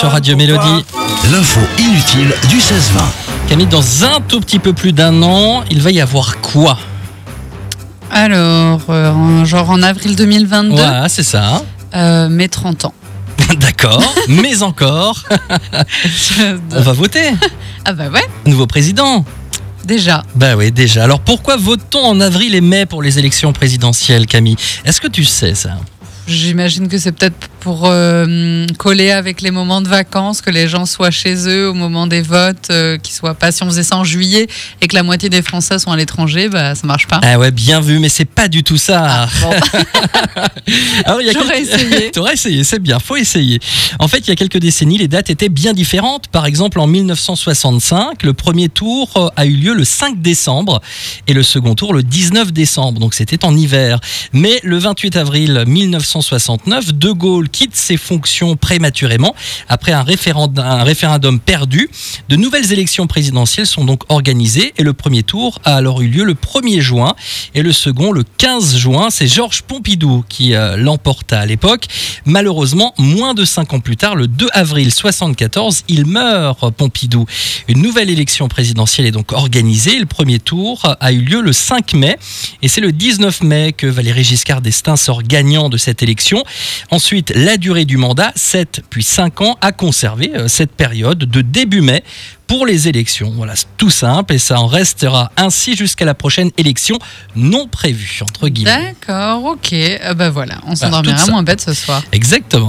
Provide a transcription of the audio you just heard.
sur Radio Mélodie. L'info inutile du 16-20. Camille, dans un tout petit peu plus d'un an, il va y avoir quoi Alors, euh, en- genre en avril 2022, Ouais, c'est ça. euh, mes 30 ans. D'accord. Mais encore, on va voter. ah bah ouais, Nouveau président. déjà. Bah oui, déjà. Alors pourquoi vote-t-on en avril et mai pour les élections présidentielles, Camille? Est-ce que tu sais ça? J'imagine que c'est peut-être pour euh, coller avec les moments de vacances, que les gens soient chez eux au moment des votes, euh, qu'ils soient pas. Si on faisait ça en juillet et que la moitié des Français sont à l'étranger, bah ça marche pas. Ah ouais, bien vu, mais c'est pas du tout ça. Bon, Alors, il y a J'aurais quelques- essayé. T'aurais essayé, c'est bien, faut essayer. En fait, il y a quelques décennies, les dates étaient bien différentes. Par exemple, en 1965, le premier tour euh, a eu lieu le 5 décembre et le second tour le 19 décembre. Donc c'était en hiver. Mais le 28 avril 1969, De Gaulle quitte ses fonctions prématurément après un référendum, un référendum perdu. De nouvelles élections présidentielles sont donc organisées et le premier tour a alors eu lieu le 1er juin et le second le 15 juin. C'est Georges Pompidou qui euh, l'emporta à l'époque. Malheureusement, moins de cinq ans plus tard, le 2 avril 74, il meurt, Pompidou. Une nouvelle élection présidentielle est donc organisée. Le premier tour a eu lieu le 5 mai et c'est le 19 mai que Valéry Giscard d'Estaing sort gagnant de cette élection. Ensuite, la durée du mandat, 7 puis 5 ans, a conservé euh, cette période de début mai pour les élections. Voilà, c'est tout simple et ça en restera ainsi jusqu'à la prochaine élection non prévue, entre guillemets. D'accord, ok. Ah bah voilà, on s'endormira moins bête ce soir. Exactement.